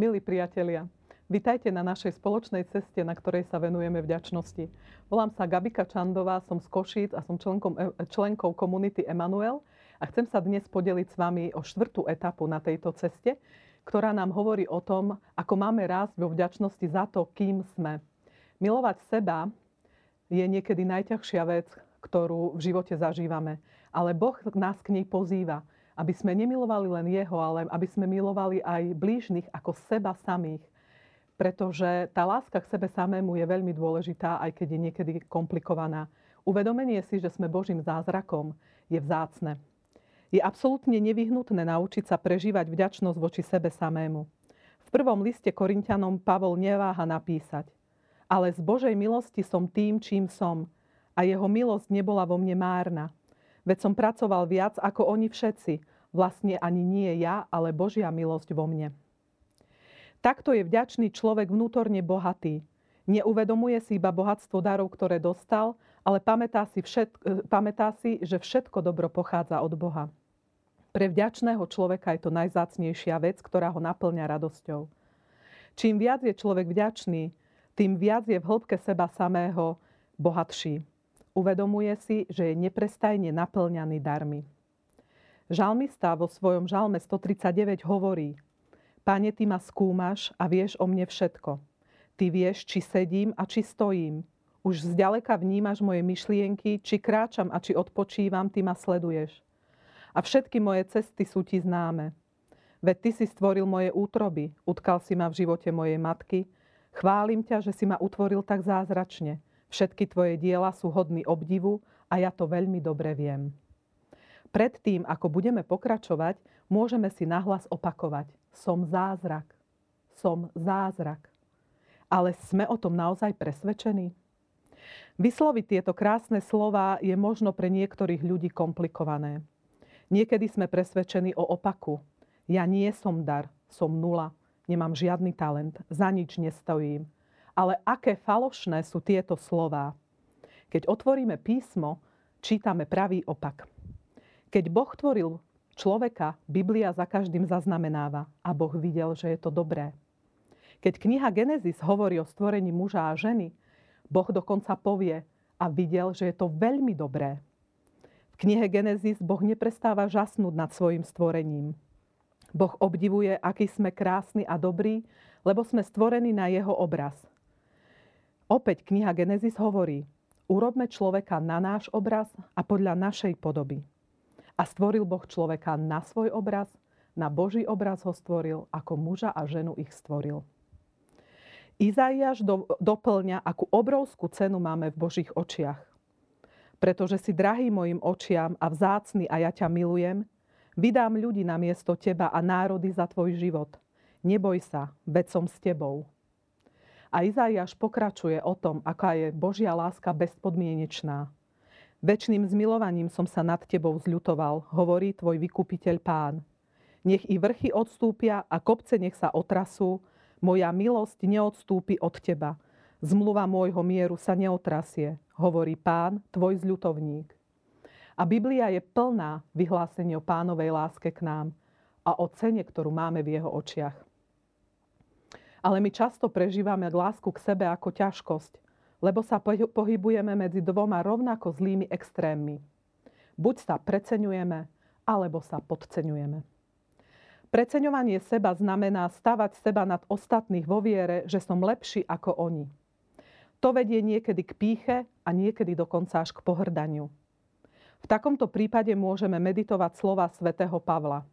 Milí priatelia, vitajte na našej spoločnej ceste, na ktorej sa venujeme vďačnosti. Volám sa Gabika Čandová, som z Košíc a som členkom, e, členkou komunity Emanuel a chcem sa dnes podeliť s vami o štvrtú etapu na tejto ceste, ktorá nám hovorí o tom, ako máme rásť vo vďačnosti za to, kým sme. Milovať seba je niekedy najťažšia vec, ktorú v živote zažívame. Ale Boh nás k nej pozýva aby sme nemilovali len Jeho, ale aby sme milovali aj blížnych ako seba samých. Pretože tá láska k sebe samému je veľmi dôležitá, aj keď je niekedy komplikovaná. Uvedomenie si, že sme Božím zázrakom, je vzácne. Je absolútne nevyhnutné naučiť sa prežívať vďačnosť voči sebe samému. V prvom liste Korintianom Pavol neváha napísať ale z Božej milosti som tým, čím som a jeho milosť nebola vo mne márna. Veď som pracoval viac ako oni všetci, Vlastne ani nie ja, ale Božia milosť vo mne. Takto je vďačný človek vnútorne bohatý. Neuvedomuje si iba bohatstvo darov, ktoré dostal, ale pamätá si, všetko, eh, pamätá si, že všetko dobro pochádza od Boha. Pre vďačného človeka je to najzácnejšia vec, ktorá ho naplňa radosťou. Čím viac je človek vďačný, tým viac je v hĺbke seba samého bohatší. Uvedomuje si, že je neprestajne naplňaný darmi. Žalmista vo svojom žalme 139 hovorí Pane, Ty ma skúmaš a vieš o mne všetko. Ty vieš, či sedím a či stojím. Už zďaleka vnímaš moje myšlienky, či kráčam a či odpočívam, Ty ma sleduješ. A všetky moje cesty sú Ti známe. Veď Ty si stvoril moje útroby, utkal si ma v živote mojej matky. Chválim ťa, že si ma utvoril tak zázračne. Všetky Tvoje diela sú hodný obdivu a ja to veľmi dobre viem. Predtým, ako budeme pokračovať, môžeme si nahlas opakovať. Som zázrak. Som zázrak. Ale sme o tom naozaj presvedčení? Vysloviť tieto krásne slova je možno pre niektorých ľudí komplikované. Niekedy sme presvedčení o opaku. Ja nie som dar, som nula, nemám žiadny talent, za nič nestojím. Ale aké falošné sú tieto slová. Keď otvoríme písmo, čítame pravý opak. Keď Boh tvoril človeka, Biblia za každým zaznamenáva a Boh videl, že je to dobré. Keď kniha Genesis hovorí o stvorení muža a ženy, Boh dokonca povie a videl, že je to veľmi dobré. V knihe Genesis Boh neprestáva žasnúť nad svojim stvorením. Boh obdivuje, aký sme krásni a dobrí, lebo sme stvorení na jeho obraz. Opäť kniha Genesis hovorí, urobme človeka na náš obraz a podľa našej podoby. A stvoril Boh človeka na svoj obraz, na Boží obraz ho stvoril, ako muža a ženu ich stvoril. Izaiáš do, doplňa, akú obrovskú cenu máme v Božích očiach. Pretože si drahý mojim očiam a vzácny a ja ťa milujem, vydám ľudí na miesto teba a národy za tvoj život. Neboj sa, veď som s tebou. A Izaiáš pokračuje o tom, aká je Božia láska bezpodmienečná. Večným zmilovaním som sa nad tebou zľutoval, hovorí tvoj vykupiteľ pán. Nech i vrchy odstúpia a kopce nech sa otrasú, moja milosť neodstúpi od teba. Zmluva môjho mieru sa neotrasie, hovorí pán, tvoj zľutovník. A Biblia je plná vyhlásenie o pánovej láske k nám a o cene, ktorú máme v jeho očiach. Ale my často prežívame lásku k sebe ako ťažkosť, lebo sa pohybujeme medzi dvoma rovnako zlými extrémmi. Buď sa preceňujeme, alebo sa podceňujeme. Preceňovanie seba znamená stavať seba nad ostatných vo viere, že som lepší ako oni. To vedie niekedy k píche a niekedy dokonca až k pohrdaniu. V takomto prípade môžeme meditovať slova svätého Pavla.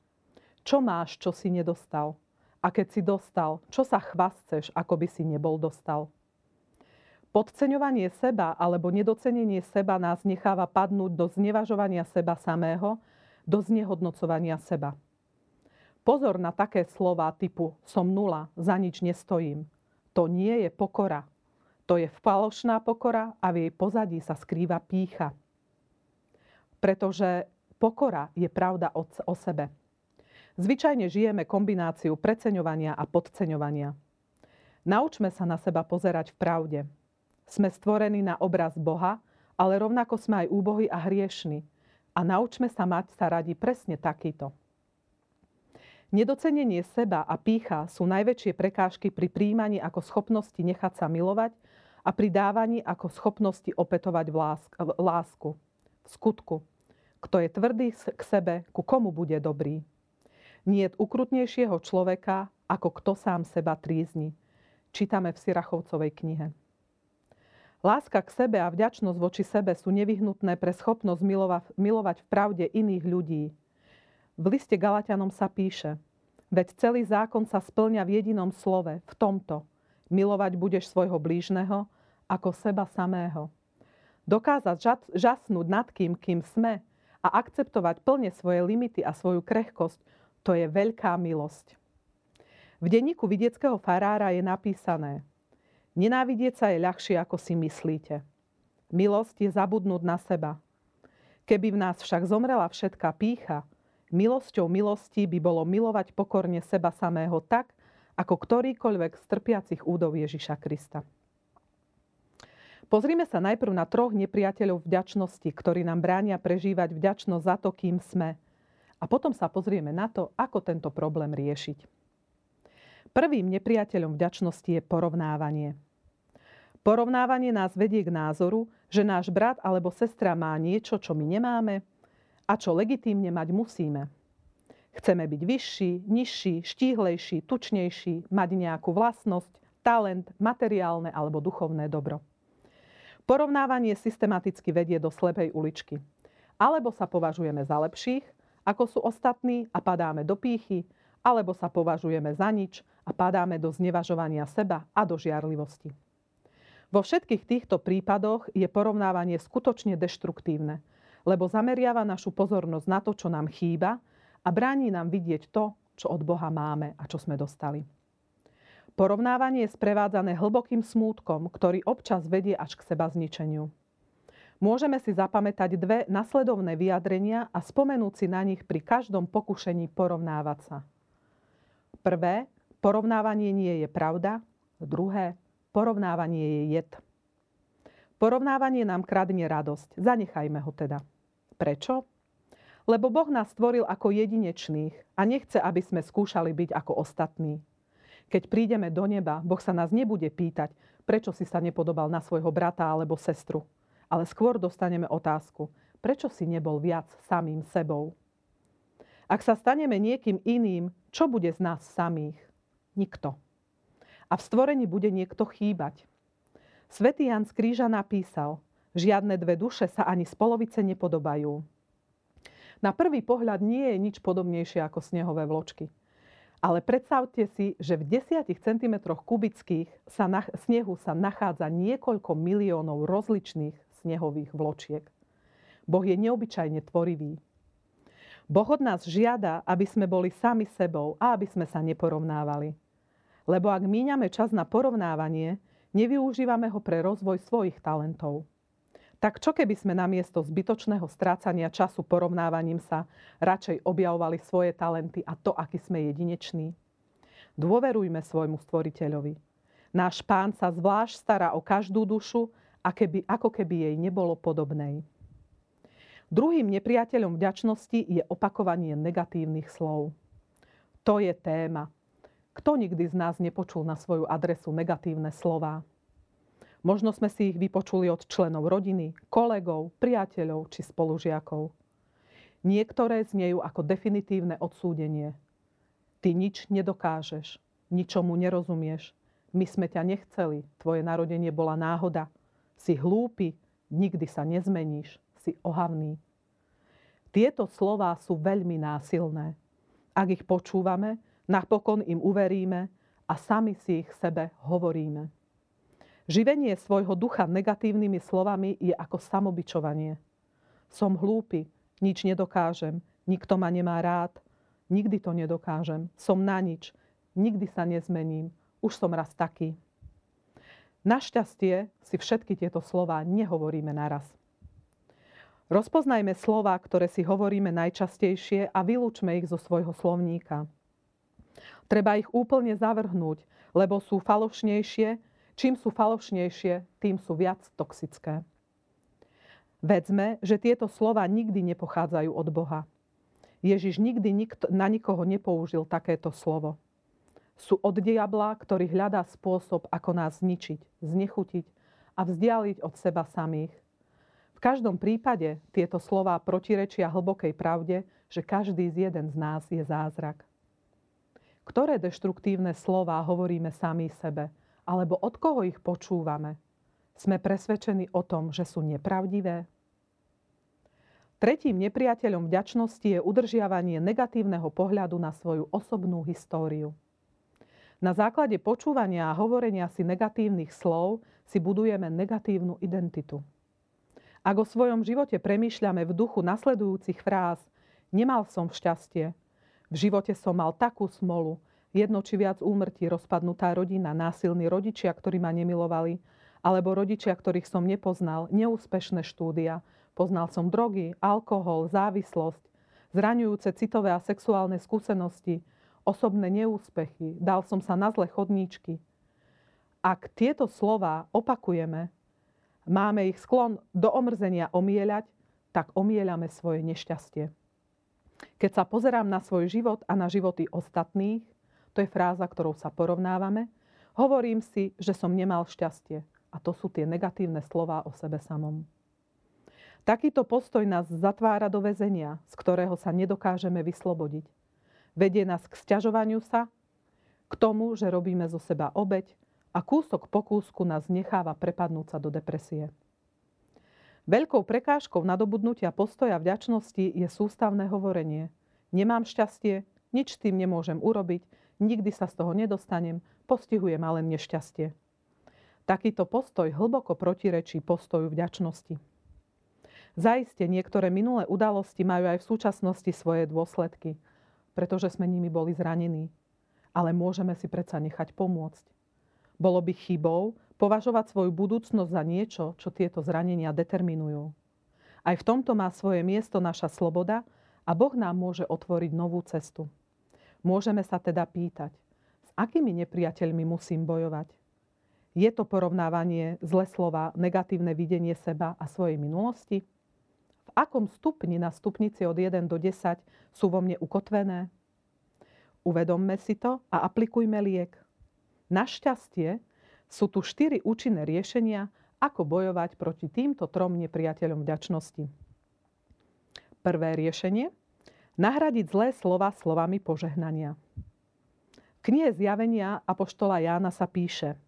Čo máš, čo si nedostal? A keď si dostal, čo sa chvastceš, ako by si nebol dostal? Podceňovanie seba alebo nedocenenie seba nás necháva padnúť do znevažovania seba samého, do znehodnocovania seba. Pozor na také slova typu som nula, za nič nestojím. To nie je pokora. To je falošná pokora a v jej pozadí sa skrýva pícha. Pretože pokora je pravda o sebe. Zvyčajne žijeme kombináciu preceňovania a podceňovania. Naučme sa na seba pozerať v pravde. Sme stvorení na obraz Boha, ale rovnako sme aj úbohy a hriešni. A naučme sa mať sa radi presne takýto. Nedocenenie seba a pícha sú najväčšie prekážky pri príjmaní ako schopnosti nechať sa milovať a pri dávaní ako schopnosti opetovať lásku. V skutku, kto je tvrdý k sebe, ku komu bude dobrý. Nie je ukrutnejšieho človeka, ako kto sám seba trízni. Čítame v Sirachovcovej knihe. Láska k sebe a vďačnosť voči sebe sú nevyhnutné pre schopnosť milovať v pravde iných ľudí, v liste Galatianom sa píše, veď celý zákon sa splňa v jedinom slove, v tomto. Milovať budeš svojho blížneho ako seba samého. Dokázať žasnúť nad kým, kým sme a akceptovať plne svoje limity a svoju krehkosť, to je veľká milosť. V denníku vidieckého farára je napísané Nenávidieť sa je ľahšie, ako si myslíte. Milosť je zabudnúť na seba. Keby v nás však zomrela všetká pícha, Milosťou milosti by bolo milovať pokorne seba samého tak, ako ktorýkoľvek z trpiacich údov Ježiša Krista. Pozrime sa najprv na troch nepriateľov vďačnosti, ktorí nám bránia prežívať vďačnosť za to, kým sme. A potom sa pozrieme na to, ako tento problém riešiť. Prvým nepriateľom vďačnosti je porovnávanie. Porovnávanie nás vedie k názoru, že náš brat alebo sestra má niečo, čo my nemáme, a čo legitímne mať musíme. Chceme byť vyšší, nižší, štíhlejší, tučnejší, mať nejakú vlastnosť, talent, materiálne alebo duchovné dobro. Porovnávanie systematicky vedie do slepej uličky. Alebo sa považujeme za lepších, ako sú ostatní a padáme do pýchy, alebo sa považujeme za nič a padáme do znevažovania seba a do žiarlivosti. Vo všetkých týchto prípadoch je porovnávanie skutočne deštruktívne – lebo zameriava našu pozornosť na to, čo nám chýba a bráni nám vidieť to, čo od Boha máme a čo sme dostali. Porovnávanie je sprevádzané hlbokým smútkom, ktorý občas vedie až k seba zničeniu. Môžeme si zapamätať dve nasledovné vyjadrenia a spomenúť si na nich pri každom pokušení porovnávať sa. Prvé, porovnávanie nie je pravda. Druhé, porovnávanie je jed. Porovnávanie nám kradne radosť. Zanechajme ho teda. Prečo? Lebo Boh nás stvoril ako jedinečných a nechce, aby sme skúšali byť ako ostatní. Keď prídeme do neba, Boh sa nás nebude pýtať, prečo si sa nepodobal na svojho brata alebo sestru. Ale skôr dostaneme otázku, prečo si nebol viac samým sebou. Ak sa staneme niekým iným, čo bude z nás samých? Nikto. A v stvorení bude niekto chýbať. Svetý Jan z Kríža napísal, Žiadne dve duše sa ani z polovice nepodobajú. Na prvý pohľad nie je nič podobnejšie ako snehové vločky. Ale predstavte si, že v 10 cm kubických sa na, snehu sa nachádza niekoľko miliónov rozličných snehových vločiek. Boh je neobyčajne tvorivý. Boh od nás žiada, aby sme boli sami sebou a aby sme sa neporovnávali. Lebo ak míňame čas na porovnávanie, nevyužívame ho pre rozvoj svojich talentov. Tak čo keby sme namiesto zbytočného strácania času porovnávaním sa radšej objavovali svoje talenty a to, aký sme jedineční? Dôverujme svojmu stvoriteľovi. Náš pán sa zvlášť stará o každú dušu, keby, ako keby jej nebolo podobnej. Druhým nepriateľom vďačnosti je opakovanie negatívnych slov. To je téma. Kto nikdy z nás nepočul na svoju adresu negatívne slová? Možno sme si ich vypočuli od členov rodiny, kolegov, priateľov či spolužiakov. Niektoré znejú ako definitívne odsúdenie. Ty nič nedokážeš, ničomu nerozumieš. My sme ťa nechceli, tvoje narodenie bola náhoda. Si hlúpy, nikdy sa nezmeníš, si ohavný. Tieto slová sú veľmi násilné. Ak ich počúvame, napokon im uveríme a sami si ich sebe hovoríme. Živenie svojho ducha negatívnymi slovami je ako samobičovanie. Som hlúpy, nič nedokážem, nikto ma nemá rád, nikdy to nedokážem, som na nič, nikdy sa nezmením, už som raz taký. Našťastie si všetky tieto slova nehovoríme naraz. Rozpoznajme slova, ktoré si hovoríme najčastejšie a vylúčme ich zo svojho slovníka. Treba ich úplne zavrhnúť, lebo sú falošnejšie Čím sú falošnejšie, tým sú viac toxické. Vedzme, že tieto slova nikdy nepochádzajú od Boha. Ježiš nikdy nikto, na nikoho nepoužil takéto slovo. Sú od diabla, ktorý hľadá spôsob, ako nás zničiť, znechutiť a vzdialiť od seba samých. V každom prípade tieto slová protirečia hlbokej pravde, že každý z jeden z nás je zázrak. Ktoré deštruktívne slová hovoríme sami sebe, alebo od koho ich počúvame? Sme presvedčení o tom, že sú nepravdivé? Tretím nepriateľom vďačnosti je udržiavanie negatívneho pohľadu na svoju osobnú históriu. Na základe počúvania a hovorenia si negatívnych slov si budujeme negatívnu identitu. Ak o svojom živote premýšľame v duchu nasledujúcich fráz Nemal som šťastie, v živote som mal takú smolu, jedno či viac úmrtí, rozpadnutá rodina, násilní rodičia, ktorí ma nemilovali, alebo rodičia, ktorých som nepoznal, neúspešné štúdia, Poznal som drogy, alkohol, závislosť, zraňujúce citové a sexuálne skúsenosti, osobné neúspechy, dal som sa na zle chodníčky. Ak tieto slova opakujeme, máme ich sklon do omrzenia omieľať, tak omieľame svoje nešťastie. Keď sa pozerám na svoj život a na životy ostatných, to je fráza, ktorou sa porovnávame, hovorím si, že som nemal šťastie. A to sú tie negatívne slová o sebe samom. Takýto postoj nás zatvára do väzenia, z ktorého sa nedokážeme vyslobodiť. Vedie nás k sťažovaniu sa, k tomu, že robíme zo seba obeď a kúsok po kúsku nás necháva prepadnúť sa do depresie. Veľkou prekážkou nadobudnutia postoja vďačnosti je sústavné hovorenie. Nemám šťastie, nič tým nemôžem urobiť, nikdy sa z toho nedostanem, postihuje ma len nešťastie. Takýto postoj hlboko protirečí postoju vďačnosti. Zaiste niektoré minulé udalosti majú aj v súčasnosti svoje dôsledky, pretože sme nimi boli zranení. Ale môžeme si predsa nechať pomôcť. Bolo by chybou považovať svoju budúcnosť za niečo, čo tieto zranenia determinujú. Aj v tomto má svoje miesto naša sloboda a Boh nám môže otvoriť novú cestu. Môžeme sa teda pýtať, s akými nepriateľmi musím bojovať? Je to porovnávanie zle slova, negatívne videnie seba a svojej minulosti? Akom stupni na stupnici od 1 do 10 sú vo mne ukotvené? Uvedomme si to a aplikujme liek. Našťastie sú tu štyri účinné riešenia, ako bojovať proti týmto trom nepriateľom vďačnosti. Prvé riešenie nahradiť zlé slova slovami požehnania. V knihe zjavenia Apoštola Jána sa píše –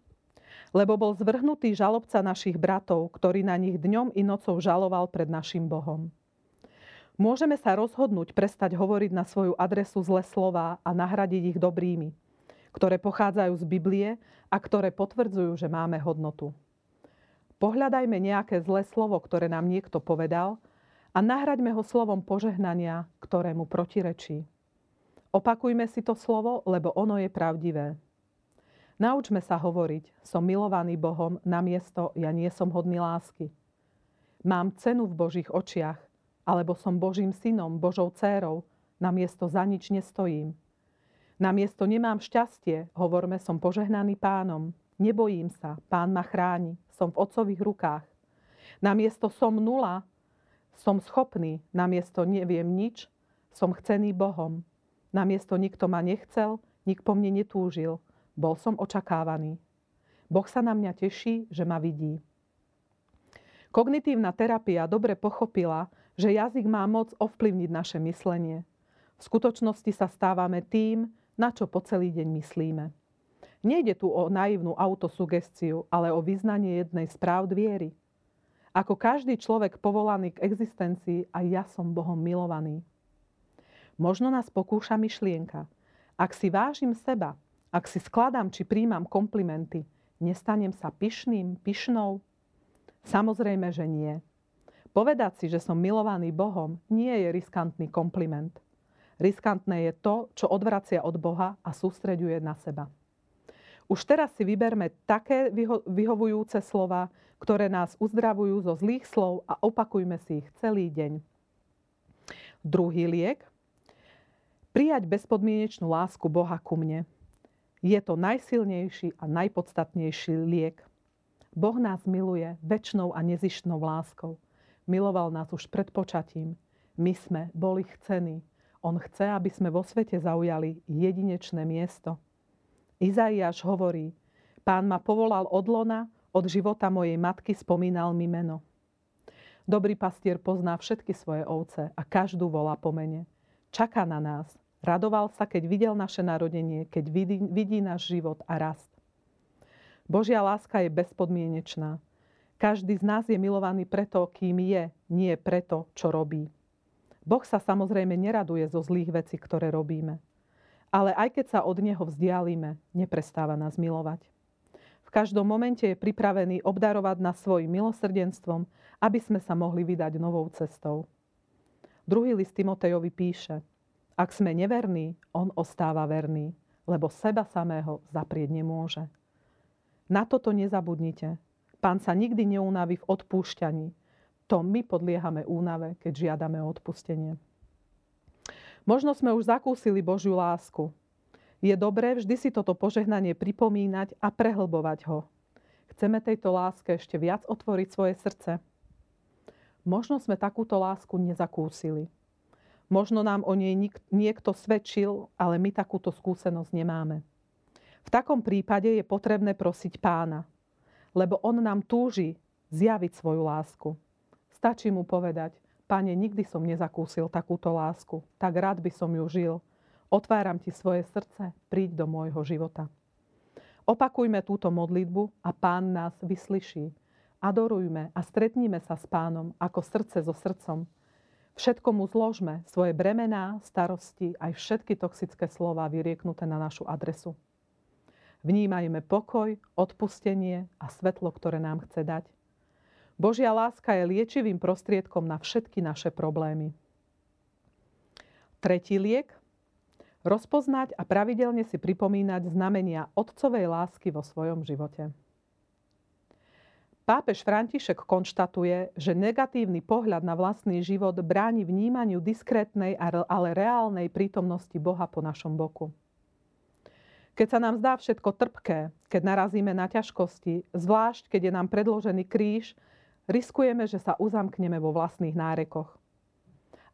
lebo bol zvrhnutý žalobca našich bratov, ktorý na nich dňom i nocou žaloval pred našim Bohom. Môžeme sa rozhodnúť prestať hovoriť na svoju adresu zlé slova a nahradiť ich dobrými, ktoré pochádzajú z Biblie a ktoré potvrdzujú, že máme hodnotu. Pohľadajme nejaké zlé slovo, ktoré nám niekto povedal a nahraďme ho slovom požehnania, ktorému protirečí. Opakujme si to slovo, lebo ono je pravdivé. Naučme sa hovoriť, som milovaný Bohom, namiesto ja nie som hodný lásky. Mám cenu v Božích očiach, alebo som Božím synom, Božou dcérou, namiesto za nič nestojím. Namiesto nemám šťastie, hovorme, som požehnaný pánom, nebojím sa, pán ma chráni, som v otcových rukách. Namiesto som nula, som schopný, namiesto neviem nič, som chcený Bohom. Namiesto nikto ma nechcel, nik po mne netúžil – bol som očakávaný. Boh sa na mňa teší, že ma vidí. Kognitívna terapia dobre pochopila, že jazyk má moc ovplyvniť naše myslenie. V skutočnosti sa stávame tým, na čo po celý deň myslíme. Nejde tu o naivnú autosugestiu, ale o vyznanie jednej z práv viery. Ako každý človek povolaný k existencii, aj ja som Bohom milovaný. Možno nás pokúša myšlienka. Ak si vážim seba, ak si skladám či príjmam komplimenty, nestanem sa pyšným, pyšnou? Samozrejme, že nie. Povedať si, že som milovaný Bohom, nie je riskantný kompliment. Riskantné je to, čo odvracia od Boha a sústreďuje na seba. Už teraz si vyberme také vyho- vyhovujúce slova, ktoré nás uzdravujú zo zlých slov a opakujme si ich celý deň. Druhý liek. Prijať bezpodmienečnú lásku Boha ku mne. Je to najsilnejší a najpodstatnejší liek. Boh nás miluje väčšnou a nezištnou láskou. Miloval nás už pred počatím. My sme boli chcení. On chce, aby sme vo svete zaujali jedinečné miesto. Izaiáš hovorí, pán ma povolal od lona, od života mojej matky spomínal mi meno. Dobrý pastier pozná všetky svoje ovce a každú volá po mene. Čaká na nás. Radoval sa, keď videl naše narodenie, keď vidí, vidí náš život a rast. Božia láska je bezpodmienečná. Každý z nás je milovaný preto, kým je, nie preto, čo robí. Boh sa samozrejme neraduje zo zlých vecí, ktoré robíme. Ale aj keď sa od Neho vzdialíme, neprestáva nás milovať. V každom momente je pripravený obdarovať nás svojim milosrdenstvom, aby sme sa mohli vydať novou cestou. Druhý list Timotejovi píše, ak sme neverní, on ostáva verný, lebo seba samého zaprieť nemôže. Na toto nezabudnite. Pán sa nikdy neunaví v odpúšťaní, to my podliehame únave, keď žiadame o odpustenie. Možno sme už zakúsili Božiu lásku. Je dobré vždy si toto požehnanie pripomínať a prehlbovať ho. Chceme tejto láske ešte viac otvoriť svoje srdce. Možno sme takúto lásku nezakúsili. Možno nám o nej niekto svedčil, ale my takúto skúsenosť nemáme. V takom prípade je potrebné prosiť pána, lebo on nám túži zjaviť svoju lásku. Stačí mu povedať, Pane, nikdy som nezakúsil takúto lásku, tak rád by som ju žil. Otváram ti svoje srdce, príď do môjho života. Opakujme túto modlitbu a pán nás vyslyší. Adorujme a stretníme sa s pánom ako srdce so srdcom. Všetko zložme, svoje bremená, starosti, aj všetky toxické slova vyrieknuté na našu adresu. Vnímajme pokoj, odpustenie a svetlo, ktoré nám chce dať – Božia láska je liečivým prostriedkom na všetky naše problémy. Tretí liek. Rozpoznať a pravidelne si pripomínať znamenia otcovej lásky vo svojom živote. Pápež František konštatuje, že negatívny pohľad na vlastný život bráni vnímaniu diskrétnej, ale reálnej prítomnosti Boha po našom boku. Keď sa nám zdá všetko trpké, keď narazíme na ťažkosti, zvlášť keď je nám predložený kríž, riskujeme, že sa uzamkneme vo vlastných nárekoch.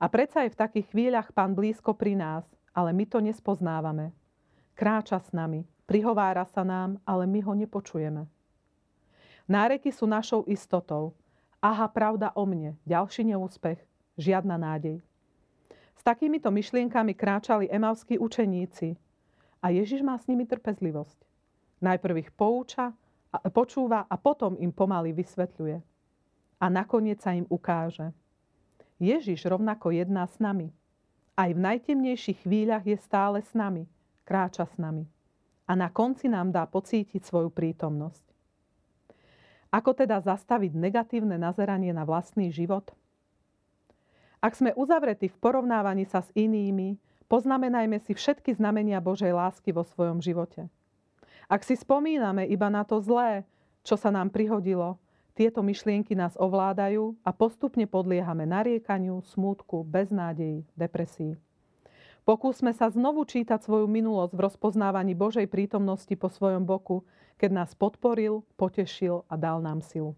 A predsa je v takých chvíľach Pán blízko pri nás, ale my to nespoznávame. Kráča s nami, prihovára sa nám, ale my ho nepočujeme. Náreky sú našou istotou. Aha, pravda o mne, ďalší neúspech, žiadna nádej. S takýmito myšlienkami kráčali emavskí učeníci a Ježiš má s nimi trpezlivosť. Najprv ich pouča, počúva a potom im pomaly vysvetľuje a nakoniec sa im ukáže. Ježiš rovnako jedná s nami. Aj v najtemnejších chvíľach je stále s nami, kráča s nami. A na konci nám dá pocítiť svoju prítomnosť. Ako teda zastaviť negatívne nazeranie na vlastný život? Ak sme uzavretí v porovnávaní sa s inými, poznamenajme si všetky znamenia Božej lásky vo svojom živote. Ak si spomíname iba na to zlé, čo sa nám prihodilo, tieto myšlienky nás ovládajú a postupne podliehame nariekaniu, smútku, beznádeji, depresii. Pokúsme sa znovu čítať svoju minulosť v rozpoznávaní Božej prítomnosti po svojom boku, keď nás podporil, potešil a dal nám silu.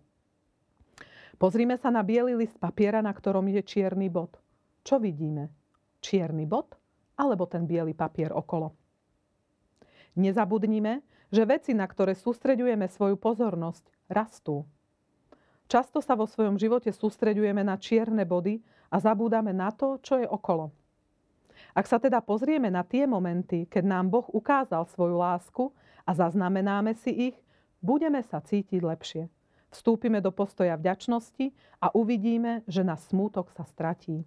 Pozrime sa na biely list papiera, na ktorom je čierny bod. Čo vidíme? Čierny bod alebo ten biely papier okolo? Nezabudnime, že veci, na ktoré sústreďujeme svoju pozornosť, rastú. Často sa vo svojom živote sústreďujeme na čierne body a zabúdame na to, čo je okolo. Ak sa teda pozrieme na tie momenty, keď nám Boh ukázal svoju lásku a zaznamenáme si ich, budeme sa cítiť lepšie. Vstúpime do postoja vďačnosti a uvidíme, že na smútok sa stratí.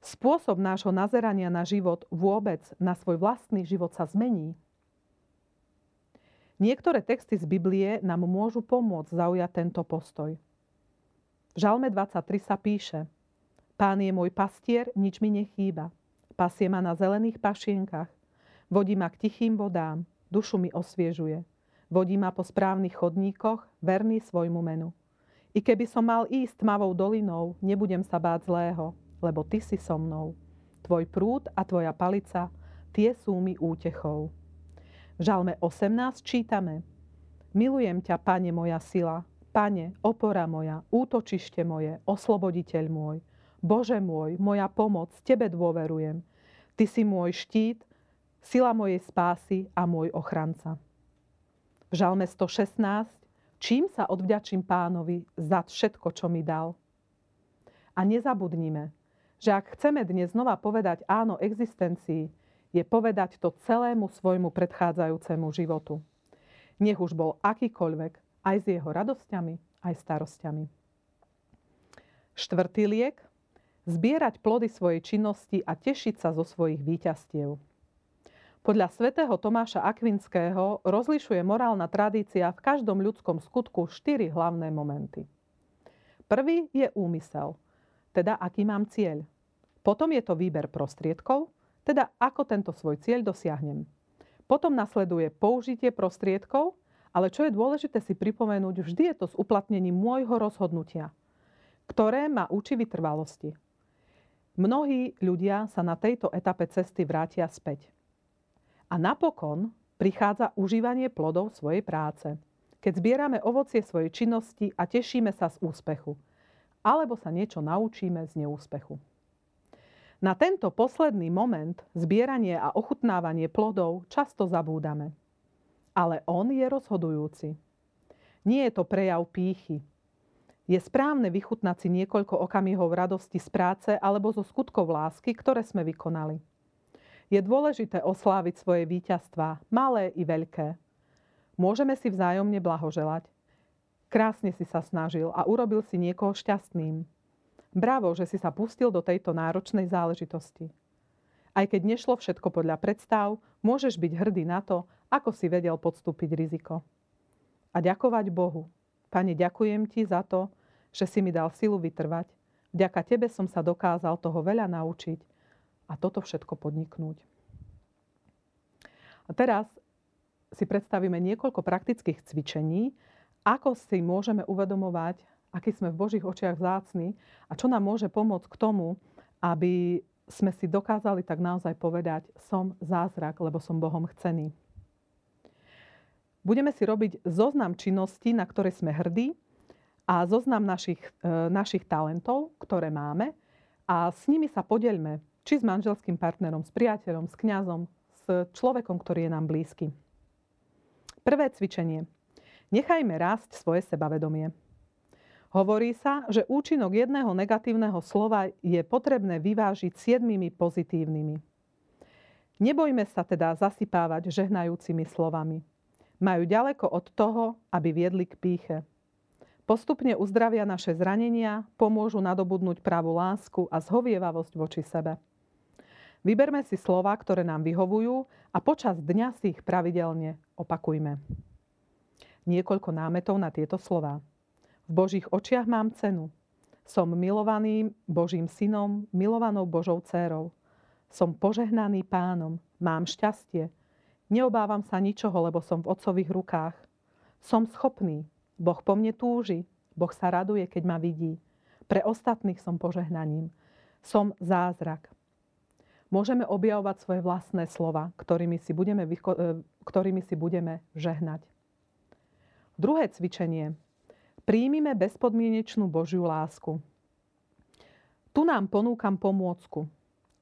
Spôsob nášho nazerania na život vôbec, na svoj vlastný život sa zmení. Niektoré texty z Biblie nám môžu pomôcť zaujať tento postoj. V Žalme 23 sa píše Pán je môj pastier, nič mi nechýba. Pasie ma na zelených pašienkach. Vodí ma k tichým vodám, dušu mi osviežuje. Vodí ma po správnych chodníkoch, verný svojmu menu. I keby som mal ísť tmavou dolinou, nebudem sa báť zlého, lebo ty si so mnou. Tvoj prúd a tvoja palica, tie sú mi útechou. V Žalme 18 čítame Milujem ťa, Pane, moja sila, Pane, opora moja, útočište moje, osloboditeľ môj, Bože môj, moja pomoc, Tebe dôverujem. Ty si môj štít, sila mojej spásy a môj ochranca. V žalme 116 čím sa odvďačím pánovi za všetko, čo mi dal. A nezabudnime, že ak chceme dnes znova povedať áno existencii, je povedať to celému svojmu predchádzajúcemu životu. Nech už bol akýkoľvek, aj s jeho radosťami, aj starosťami. Štvrtý liek. Zbierať plody svojej činnosti a tešiť sa zo svojich výťastiev. Podľa svätého Tomáša Akvinského rozlišuje morálna tradícia v každom ľudskom skutku štyri hlavné momenty. Prvý je úmysel – teda aký mám cieľ. Potom je to výber prostriedkov, teda ako tento svoj cieľ dosiahnem. Potom nasleduje použitie prostriedkov, ale čo je dôležité si pripomenúť, vždy je to s uplatnením môjho rozhodnutia, ktoré ma učí vytrvalosti. Mnohí ľudia sa na tejto etape cesty vrátia späť. A napokon prichádza užívanie plodov svojej práce, keď zbierame ovocie svojej činnosti a tešíme sa z úspechu – alebo sa niečo naučíme z neúspechu. Na tento posledný moment, zbieranie a ochutnávanie plodov, často zabúdame. Ale on je rozhodujúci. Nie je to prejav pýchy. Je správne vychutnať si niekoľko okamihov radosti z práce alebo zo skutkov lásky, ktoré sme vykonali. Je dôležité osláviť svoje víťazstvá, malé i veľké. Môžeme si vzájomne blahoželať, Krásne si sa snažil a urobil si niekoho šťastným. Bravo, že si sa pustil do tejto náročnej záležitosti. Aj keď nešlo všetko podľa predstav, môžeš byť hrdý na to, ako si vedel podstúpiť riziko. A ďakovať Bohu. Pane, ďakujem ti za to, že si mi dal silu vytrvať. Vďaka tebe som sa dokázal toho veľa naučiť a toto všetko podniknúť. A teraz si predstavíme niekoľko praktických cvičení, ako si môžeme uvedomovať, aký sme v Božích očiach vzácni a čo nám môže pomôcť k tomu, aby sme si dokázali tak naozaj povedať, som zázrak, lebo som Bohom chcený. Budeme si robiť zoznam činností, na ktoré sme hrdí a zoznam našich, e, našich talentov, ktoré máme a s nimi sa podeľme, či s manželským partnerom, s priateľom, s kňazom, s človekom, ktorý je nám blízky. Prvé cvičenie – Nechajme rásť svoje sebavedomie. Hovorí sa, že účinok jedného negatívneho slova je potrebné vyvážiť siedmimi pozitívnymi. Nebojme sa teda zasypávať žehnajúcimi slovami. Majú ďaleko od toho, aby viedli k píche. Postupne uzdravia naše zranenia, pomôžu nadobudnúť pravú lásku a zhovievavosť voči sebe. Vyberme si slova, ktoré nám vyhovujú a počas dňa si ich pravidelne opakujme niekoľko námetov na tieto slova. V Božích očiach mám cenu. Som milovaným Božím synom, milovanou Božou dcérou. Som požehnaný pánom, mám šťastie. Neobávam sa ničoho, lebo som v otcových rukách. Som schopný. Boh po mne túži. Boh sa raduje, keď ma vidí. Pre ostatných som požehnaním. Som zázrak. Môžeme objavovať svoje vlastné slova, ktorými si budeme, e, ktorými si budeme žehnať. Druhé cvičenie. Príjmime bezpodmienečnú Božiu lásku. Tu nám ponúkam pomôcku.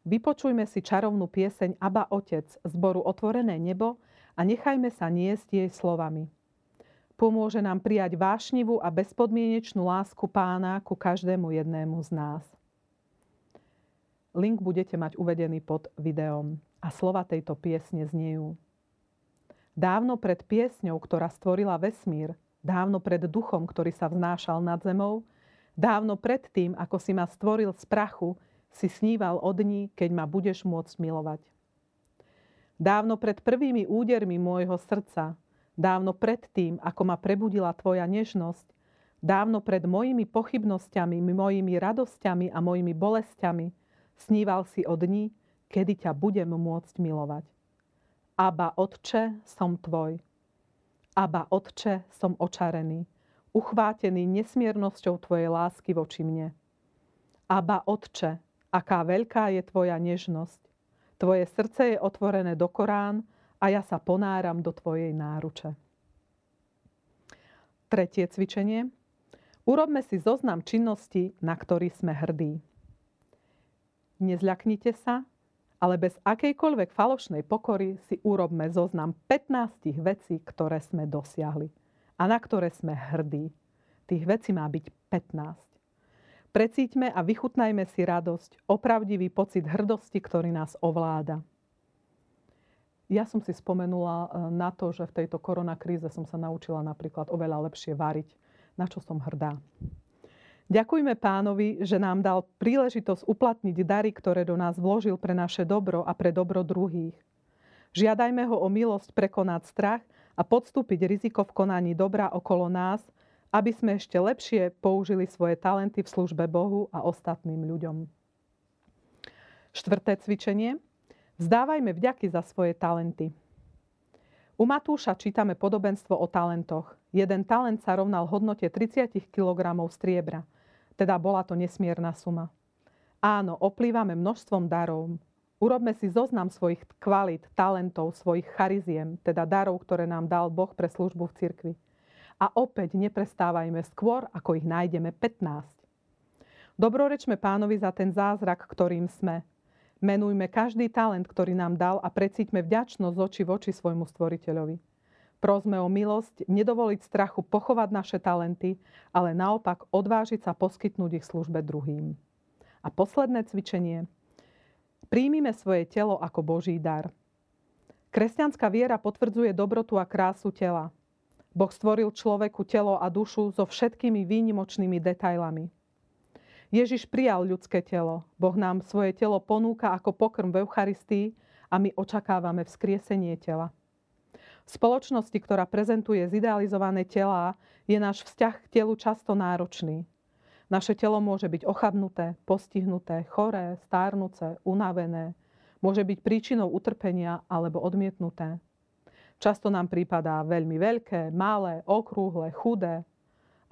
Vypočujme si čarovnú pieseň Aba Otec zboru Otvorené nebo a nechajme sa niesť jej slovami. Pomôže nám prijať vášnivú a bezpodmienečnú lásku pána ku každému jednému z nás. Link budete mať uvedený pod videom a slova tejto piesne znejú. Dávno pred piesňou, ktorá stvorila vesmír, dávno pred duchom, ktorý sa vznášal nad zemou, dávno pred tým, ako si ma stvoril z prachu, si sníval o dní, keď ma budeš môcť milovať. Dávno pred prvými údermi môjho srdca, dávno pred tým, ako ma prebudila tvoja nežnosť, dávno pred mojimi pochybnosťami, mojimi radosťami a mojimi bolestiami, sníval si o dní, kedy ťa budem môcť milovať. Aba, Otče, som Tvoj. Aba, Otče, som očarený, uchvátený nesmiernosťou Tvojej lásky voči mne. Aba, Otče, aká veľká je Tvoja nežnosť. Tvoje srdce je otvorené do Korán a ja sa ponáram do Tvojej náruče. Tretie cvičenie. Urobme si zoznam činností, na ktorý sme hrdí. Nezľaknite sa ale bez akejkoľvek falošnej pokory si urobme zoznam 15 vecí, ktoré sme dosiahli a na ktoré sme hrdí. Tých vecí má byť 15. Precíťme a vychutnajme si radosť, opravdivý pocit hrdosti, ktorý nás ovláda. Ja som si spomenula e, na to, že v tejto koronakríze som sa naučila napríklad oveľa lepšie variť, na čo som hrdá. Ďakujme pánovi, že nám dal príležitosť uplatniť dary, ktoré do nás vložil pre naše dobro a pre dobro druhých. Žiadajme ho o milosť prekonať strach a podstúpiť riziko v konaní dobra okolo nás, aby sme ešte lepšie použili svoje talenty v službe Bohu a ostatným ľuďom. Štvrté cvičenie. Vzdávajme vďaky za svoje talenty. U Matúša čítame podobenstvo o talentoch. Jeden talent sa rovnal hodnote 30 kg striebra – teda bola to nesmierna suma. Áno, oplývame množstvom darov. Urobme si zoznam svojich kvalít, talentov, svojich chariziem, teda darov, ktoré nám dal Boh pre službu v cirkvi. A opäť neprestávajme skôr, ako ich nájdeme 15. Dobrorečme pánovi za ten zázrak, ktorým sme. Menujme každý talent, ktorý nám dal a precíťme vďačnosť z oči voči svojmu stvoriteľovi. Prosme o milosť, nedovoliť strachu pochovať naše talenty, ale naopak odvážiť sa poskytnúť ich službe druhým. A posledné cvičenie. Príjmime svoje telo ako Boží dar. Kresťanská viera potvrdzuje dobrotu a krásu tela. Boh stvoril človeku telo a dušu so všetkými výnimočnými detailami. Ježiš prijal ľudské telo. Boh nám svoje telo ponúka ako pokrm v Eucharistii a my očakávame vzkriesenie tela. V spoločnosti, ktorá prezentuje zidealizované telá, je náš vzťah k telu často náročný. Naše telo môže byť ochabnuté, postihnuté, choré, stárnuce, unavené. Môže byť príčinou utrpenia alebo odmietnuté. Často nám prípadá veľmi veľké, malé, okrúhle, chudé,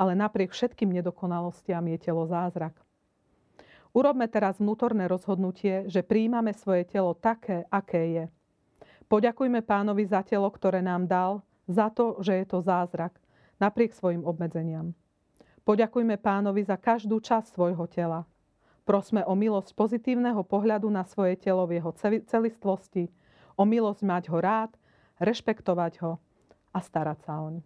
ale napriek všetkým nedokonalostiam je telo zázrak. Urobme teraz vnútorné rozhodnutie, že príjmame svoje telo také, aké je – Poďakujme pánovi za telo, ktoré nám dal, za to, že je to zázrak, napriek svojim obmedzeniam. Poďakujme pánovi za každú časť svojho tela. Prosme o milosť pozitívneho pohľadu na svoje telo v jeho celistvosti, o milosť mať ho rád, rešpektovať ho a starať sa oň.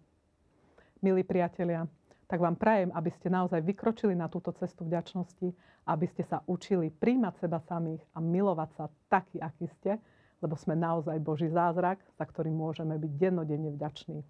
Milí priatelia, tak vám prajem, aby ste naozaj vykročili na túto cestu vďačnosti, aby ste sa učili príjmať seba samých a milovať sa taký, aký ste, lebo sme naozaj Boží zázrak, za ktorý môžeme byť dennodenne vďační.